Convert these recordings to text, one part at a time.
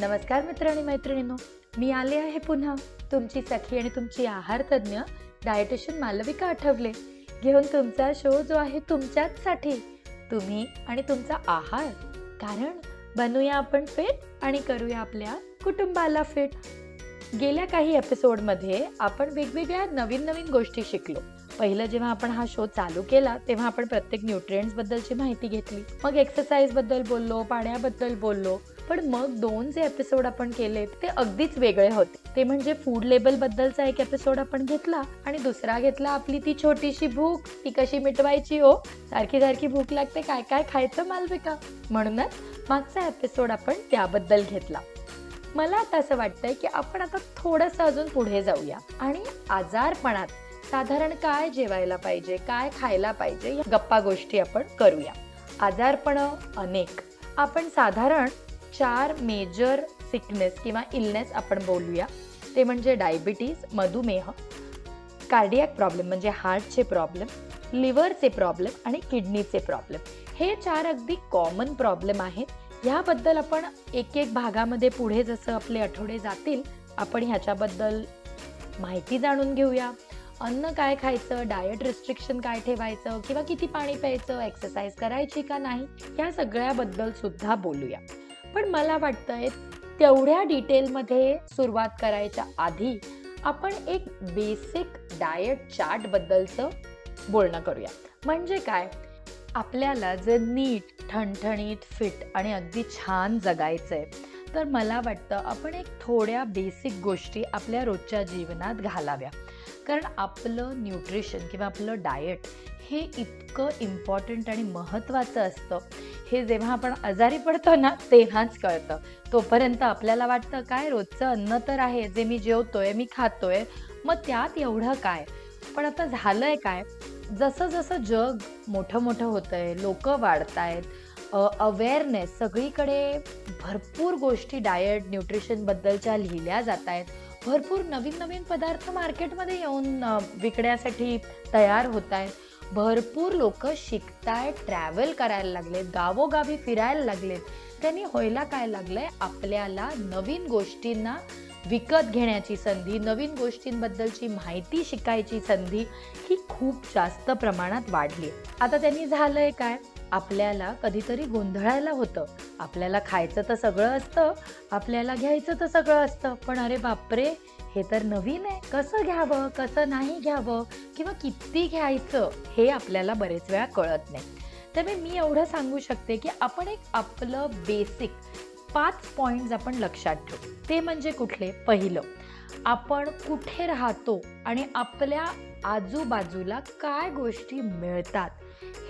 नमस्कार मित्र आणि मैत्रिणींनो. मी आले आहे पुन्हा. तुमची सखी आणि तुमची आहार तज्ज्ञ डायटिशियन मालविका आठवले. घेऊन तुमचा शो जो आहे तुमच्याचसाठी. तुम्ही आणि तुमचा आहार. कारण बनूया आपण फिट आणि करूया आपल्या कुटुंबाला फिट गेल्या काही एपिसोडमध्ये आपण वेगवेगळ्या नवीन नवीन गोष्टी शिकलो. पहिलं जेव्हा आपण हा शो चालू केला तेव्हा आपण प्रत्येक न्यूट्रिएंट्स बद्दलची माहिती घेतली. मग एक्सरसाइजबद्दल बोललो पाण्याबद्दल बोललो. पण मग दोन जे एपिसोड आपण केले ते अगदीच वेगळे होते. ते म्हणजे फूड लेबल बद्दलचा एक एपिसोड आपण घेतला आणि दुसरा घेतला आपली ती छोटीशी भूक ती कशी मिटवायची हो सारखी सारखी भूक लागते काय काय खायचं मालविका? म्हणूनच मागचा एपिसोड आपण त्याबद्दल घेतला. मला आता असं वाटतंय की आपण आता थोडंसं अजून पुढे जाऊया. आणि आजारपणात साधारण काय जेवायला पाहिजे काय खायला पाहिजे या गप्पा गोष्टी आपण करूया. आजारपण अनेक. आपण साधारण चार मेजर सिकनेस किंवा इलनेस आपण बोलूया. ते म्हणजे डायबिटीज मधुमेह कार्डियाक प्रॉब्लेम म्हणजे हार्टचे प्रॉब्लेम लिव्हरचे प्रॉब्लेम आणि किडनीचे प्रॉब्लेम हे चार अगदी कॉमन प्रॉब्लेम आहेत. ह्याबद्दल आपण एक एक भागामध्ये पुढे जसं आपले आठवडे जातील आपण ह्याच्याबद्दल माहिती जाणून घेऊया. अन्न काय खायचं डाएट रिस्ट्रिक्शन काय ठेवायचं किंवा किती पाणी प्यायचं एक्सरसाइज करायची का नाही या सगळ्याबद्दल सुद्धा बोलूया. पण मला वाटतंय तेवढ्या डिटेलमध्ये सुरुवात करायच्या आधी आपण एक बेसिक डाएट चार्टबद्दलचं बोलणं करूया. म्हणजे काय? आपल्याला जर नीट ठणठणीत फिट आणि अगदी छान जगायचं आहे तर मला वाटतं आपण एक थोड्या बेसिक गोष्टी आपल्या रोजच्या जीवनात घालाव्या. कारण आपलं न्यूट्रिशन किंवा आपलं डाएट हे इतकं इम्पॉर्टंट आणि महत्त्वाचं असतं. हे जेव्हा आपण आजारी पडतो ना तेव्हाच कळतं. तोपर्यंत आपल्याला वाटतं काय रोजचं अन्न तर आहे जे मी जेवतोय मी खातोय मग त्यात एवढं काय? पण आता झालं आहे काय? जसं जसं जग मोठं मोठं होतं आहे लोक वाढत आहेत अवेअरनेस सगळीकडे भरपूर गोष्टी डाएट न्यूट्रिशनबद्दलच्या लिहिल्या जात आहेत भरपूर नवीन नवीन पदार्थ मार्केटमध्ये येऊन विकण्यासाठी तयार होत आहेत भरपूर लोक शिकतायत ट्रॅव्हल करायला लागलेत गावोगावी फिरायला लागलेत. त्यांनी व्हायला काय लागलंय? आपल्याला नवीन गोष्टींना विकत घेण्याची संधी नवीन गोष्टींबद्दलची माहिती शिकायची संधी ही खूप जास्त प्रमाणात वाढली. आता त्यांनी झालंय काय? आपल्याला कधीतरी गोंधळायला होतं. आपल्याला खायचं तर सगळं असतं आपल्याला घ्यायचं तर सगळं असतं. पण अरे बापरे हे तर नवीन आहे. कसं घ्यावं कसं नाही घ्यावं किंवा किती घ्यायचं हे आपल्याला बरेच वेळा कळत नाही. त्यामुळे मी एवढं सांगू शकते की आपण एक आपलं बेसिक पाच पॉईंट्स आपण लक्षात ठेवू. ते म्हणजे कुठले? पहिलं आपण कुठे राहतो आणि आपल्या आजूबाजूला काय गोष्टी मिळतात?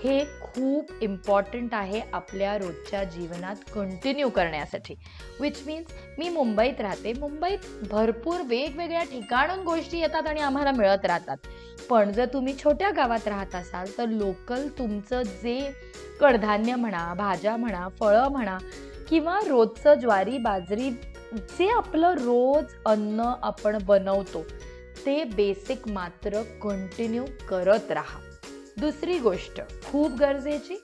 हे खूप इम्पॉर्टंट आहे आपल्या रोजच्या जीवनात कंटिन्यू करण्यासाठी. विच मीन्स मी मुंबईत राहते. मुंबईत भरपूर वेगवेगळ्या ठिकाणून गोष्टी येतात आणि आम्हाला मिळत राहतात. पण जर तुम्ही छोट्या गावात राहत असाल तर लोकल तुमचं जे कडधान्य म्हणा भाज्या म्हणा फळं म्हणा किंवा रोजचं ज्वारी बाजरी जे आपलं रोज अन्न आपण बनवतो ते बेसिक मात्र कंटिन्यू करत राहा. दुसरी गोष्ट खूप गरजेची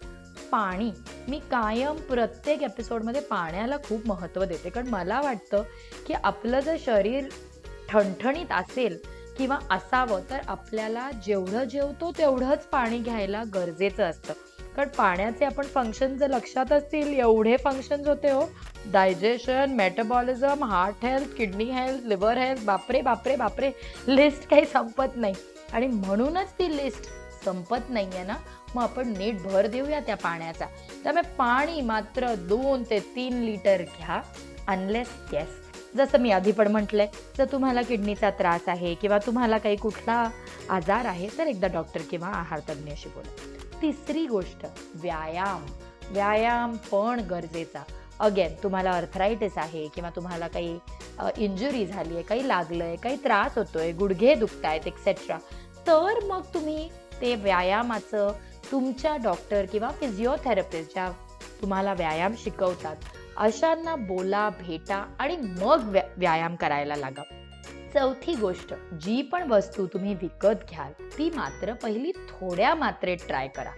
पाणी. मी कायम प्रत्येक एपिसोडमध्ये पाण्याला खूप महत्त्व देते. कारण मला वाटतं की आपलं जर शरीर ठणठणीत असेल किंवा असावं तर आपल्याला जेवढं जेवतो तेवढंच पाणी घ्यायला गरजेचं असतं. कारण पाण्याचे आपण फंक्शन जर लक्षात असतील एवढे फंक्शन्स होते हो. Digestion metabolism heart health kidney health liver health बापरे बापरे बापरे लिस्ट काही संपत नाही. आणि म्हणूनच ती लिस्ट संपत नाही आहे ना मग आपण नीट भर देऊया त्या पाण्याचा. त्यामुळे पाणी मात्र दोन ते तीन लिटर घ्या अनलेस येस जसं मी आधी पण म्हटलंय जर तुम्हाला किडनीचा त्रास आहे किंवा तुम्हाला काही कुठला आजार आहे तर एकदा डॉक्टर किंवा आहार तज्ज्ञाशी बोला. तिसरी गोष्ट व्यायाम. व्यायाम पण गरजेचा. अगेन तुम्हाला अर्थरायटिस आहे किंवा तुम्हाला काही इंजुरी झाली आहे काही लागलं आहे काही त्रास होतोय गुडघे दुखत आहेत एक्सेट्रा तर मग तुम्ही ते व्यायामाचं तुमच्या डॉक्टर किंवा फिजिओथेरपिस्टच्या तुम्हाला व्यायाम शिकवतात. अशांना बोला भेटा आणि मग व्यायाम करायला लागा. चौथी गोष्ट जी पण वस्तू तुम्ही विकत घ्याल ती मात्र पहिली थोड्या मात्रेत ट्राय करा.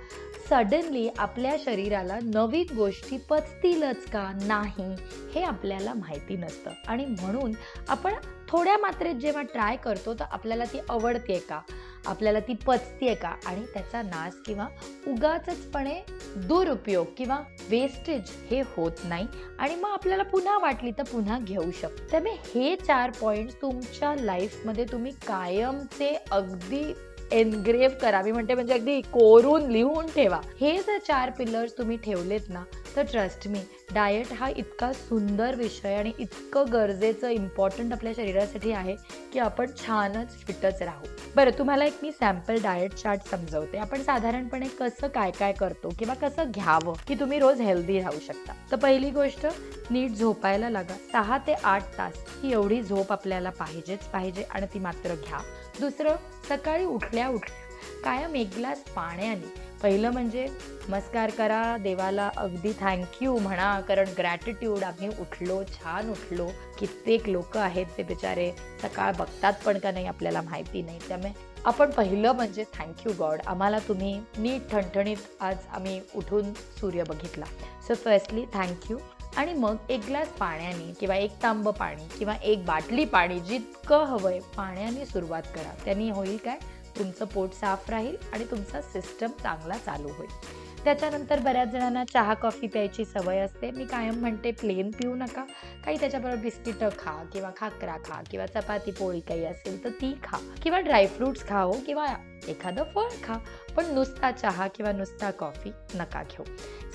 सडनली आपल्या शरीराला नवीन गोष्टी पचतीलच का? नाही हे आपल्याला माहिती नसतं. आणि म्हणून आपण थोड्या मात्रेत जेव्हा ट्राय करतो तर आपल्याला ती आवडते का? आपल्याला ती पचते का? आणि त्याचा नाश किंवा उगाचपणे दुरुपयोग किंवा वेस्टेज हे होत नाही. आणि मग आपल्याला पुन्हा वाटली तर पुन्हा घेऊ शकतो. त्यामुळे हे चार पॉईंट तुमच्या लाईफमध्ये तुम्ही कायमचे अगदी एनग्रेव करा. मी म्हणते म्हणजे अगदी कोरून लिहून ठेवा. हे जर चार पिलर्स तुम्ही ठेवलेत ना तर ट्रस्ट मी डाएट हा इतका सुंदर विषय आणि इतकं गरजेचं इम्पॉर्टंट आपल्या शरीरासाठी आहे की आपण छानच फिटच राहू. बरं तुम्हाला एक मी सॅम्पल डाएट चार्ट समजवते. आपण साधारणपणे कसं काय काय करतो किंवा कसं घ्यावं की तुम्ही रोज हेल्दी राहू शकता? तर पहिली गोष्ट नीट झोपायला लागा. सहा ते आठ तास ही एवढी झोप आपल्याला पाहिजेच पाहिजे आणि ती मात्र घ्या. दुसरं सकाळी उठल्या उठल्या कायम एक ग्लास पाण्याने पहिलं म्हणजे नमस्कार करा देवाला अगदी थँक्यू म्हणा कारण ग्रॅटिट्यूड आम्ही उठलो छान उठलो. कित्येक लोक आहेत ते बिचारे सकाळ बघतात पण का नाही आपल्याला माहिती नाही. त्यामुळे आपण पहिलं म्हणजे थँक्यू गॉड आम्हाला तुम्ही नीट ठणठणीत आज आम्ही उठून सूर्य बघितला. सो फर्स्टली थँक्यू आणि मग एक ग्लास पाण्याने किंवा एक तांब पाणी किंवा एक बाटली पाणी जितकं हवं आहे पाण्याने सुरुवात करा. त्यांनी होईल काय? तुमचं पोट साफ राहील आणि तुमचा सिस्टम चांगला चालू होईल. त्याच्यानंतर बऱ्याच जणांना चहा कॉफी प्यायची सवय असते. मी कायम म्हणते प्लेन पिऊ नका. काही त्याच्याबरोबर बिस्किटं खा किंवा खाकरा खा किंवा चपाती पोळी काही असेल तर ती खा किंवा ड्रायफ्रुट्स खाओ हो किंवा एखादं फळ खा. पण नुसता चहा किंवा नुसता कॉफी नका घेऊ.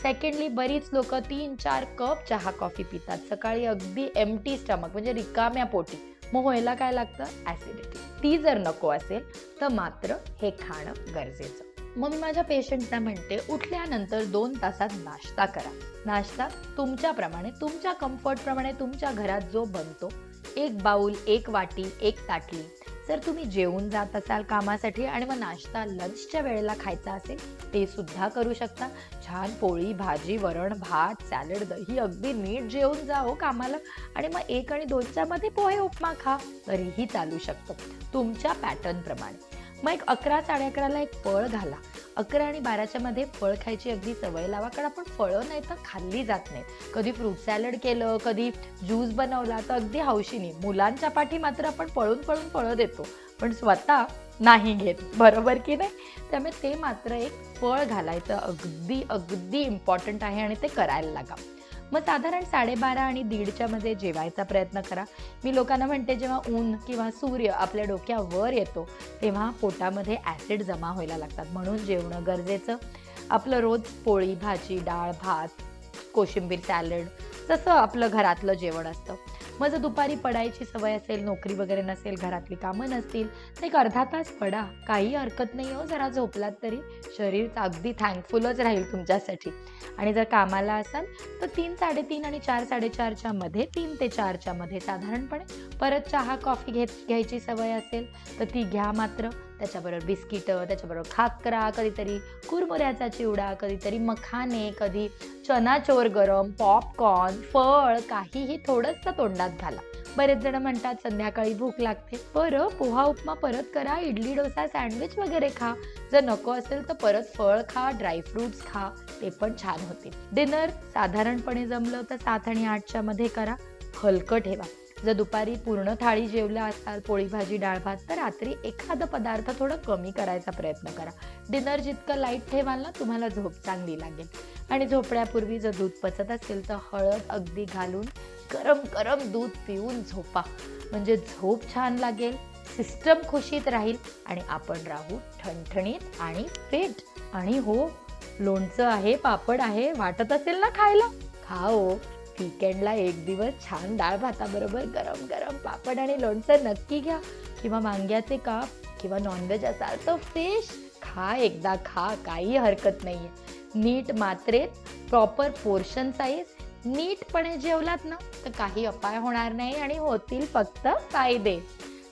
सेकंडली बरीच लोक तीन चार कप चहा कॉफी पितात. सकाळी अगदी एमटी स्टमक म्हणजे रिकाम्या पोटी. मग व्हायला काय लागतं? ॲसिडिटी ती जर नको असेल तर मात्र हे खाणं गरजेचं. मग मी माझ्या पेशंटना म्हणते उठल्यानंतर दोन तासात नाश्ता करा. नाश्ता तुमच्याप्रमाणे तुमच्या कम्फर्टप्रमाणे तुमच्या घरात जो बनतो एक बाऊल एक वाटी एक ताटली. जर तुम्ही जेवून जात असाल कामासाठी आणि मग नाश्ता लंचच्या वेळेला खायचा असेल ते सुद्धा करू शकता. छान पोळी भाजी वरण भात सॅलड दही अगदी नीट जेवून जा हो कामाला. आणि मग एक आणि दोनच्यामध्ये पोहे उपमा खा. तरीही चालू शकतो. तुमच्या पॅटर्नप्रमाणे. मग एक अकरा साडे अकराला एक फळ घाला. अकरा आणि बाराच्या मध्ये फळ खायची अगदी सवय लावा कारण आपण फळं नाही तर खाल्ली जात नाही कधी फ्रूट सॅलड केलं कधी ज्यूस बनवला तर अगदी हौशीने. मुलांच्या पाठी मात्र आपण पळून पळून फळं देतो. पण स्वतः नाही घेत. बरोबर की नाही? त्यामुळे ते मात्र एक फळ घालायचं अगदी अगदी इम्पॉर्टंट आहे आणि ते करायला लागा. मग साधारण साडेबारा आणि दीडच्या मध्ये जेवायचा प्रयत्न करा. मी लोकांना म्हणते जेव्हा ऊन किंवा सूर्य आपल्या डोक्यावर येतो तेव्हा पोटामध्ये ॲसिड जमा व्हायला लागतात. म्हणून जेवणं गरजेचं. आपलं रोज पोळी भाजी डाळ भात कोशिंबीर सॅलड जसं आपलं घरातलं जेवण असतं. मग जर दुपारी पडायची सवय असेल नोकरी वगैरे नसेल घरातली कामं नसतील तर एक अर्धा तास पडा. काही हरकत नाही हो जरा झोपलात तरी. शरीर अगदी थँकफुलच राहील तुमच्यासाठी. आणि जर कामाला असाल तर तीन साडेतीन आणि चार साडेचारच्या मध्ये तीन ते चारच्या मध्ये साधारणपणे परत चहा कॉफी घेत घ्यायची सवय असेल तर ती घ्या मात्र. त्याच्याबरोबर बिस्किटं त्याच्याबरोबर खाकरा कधीतरी कुरमुऱ्याचा चिवडा कधीतरी मखाने कधी चनाचोर गरम पॉपकॉर्न फळ काहीही थोडंसं तोंडात घाला बरेच जण म्हणतात संध्याकाळी भूक लागते. बरं पोहा उपमा परत करा इडली डोसा सँडविच वगैरे खा. जर नको असेल तर परत फळ खा ड्रायफ्रुट्स खा. ते पण छान होते डिनर साधारणपणे जमलं तर सात आणि आठच्या मध्ये करा. हलकं ठेवा. जर दुपारी पूर्ण थाळी जेवला असाल पोळी भाजी डाळ भात तर रात्री एखादा पदार्थ थोडं कमी करायचा प्रयत्न करा. डिनर जितकं लाइट ठेवाल ना तुम्हाला झोप चांगली लागेल. आणि झोपण्यापूर्वी जर दूध पचत असेल तर हळद अगदी घालून गरम गरम दूध पिऊन झोपा. म्हणजे झोप छान लागेल सिस्टम खुशीत राहील आणि आपण राहू ठणठणीत आणि फिट आणि हो लोणचं आहे पापड आहे वाटत असेल ना खायला? खाओ. वीकेंडला एक दिवस छान डाळ भाताबरोबर गरम गरम पापड आणि लोणचं नक्की घ्या. किंवा मांग्याचे काप किंवा नॉनव्हेज असाल तर फिश खा एकदा खा काही हरकत नाही आहे नीट मात्रेत प्रॉपर पोर्शन साईज नीटपणे जेवलात ना तर काही अपाय होणार नाही आणि होतील फक्त फायदे.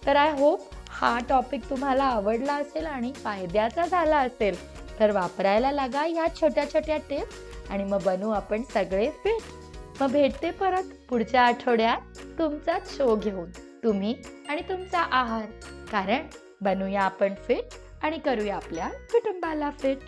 तर आय होप हा टॉपिक तुम्हाला आवडला असेल आणि फायद्याचा झाला असेल तर वापरायला लागा या छोट्या छोट्या टिप्स आणि मग बनू आपण सगळे फिट मग भेटते परत पुढच्या आठवड्यात तुमचाच शो घेऊन. तुम्ही आणि तुमचा आहार. कारण बनूया आपण फिट आणि करूया आपल्या कुटुंबाला फिट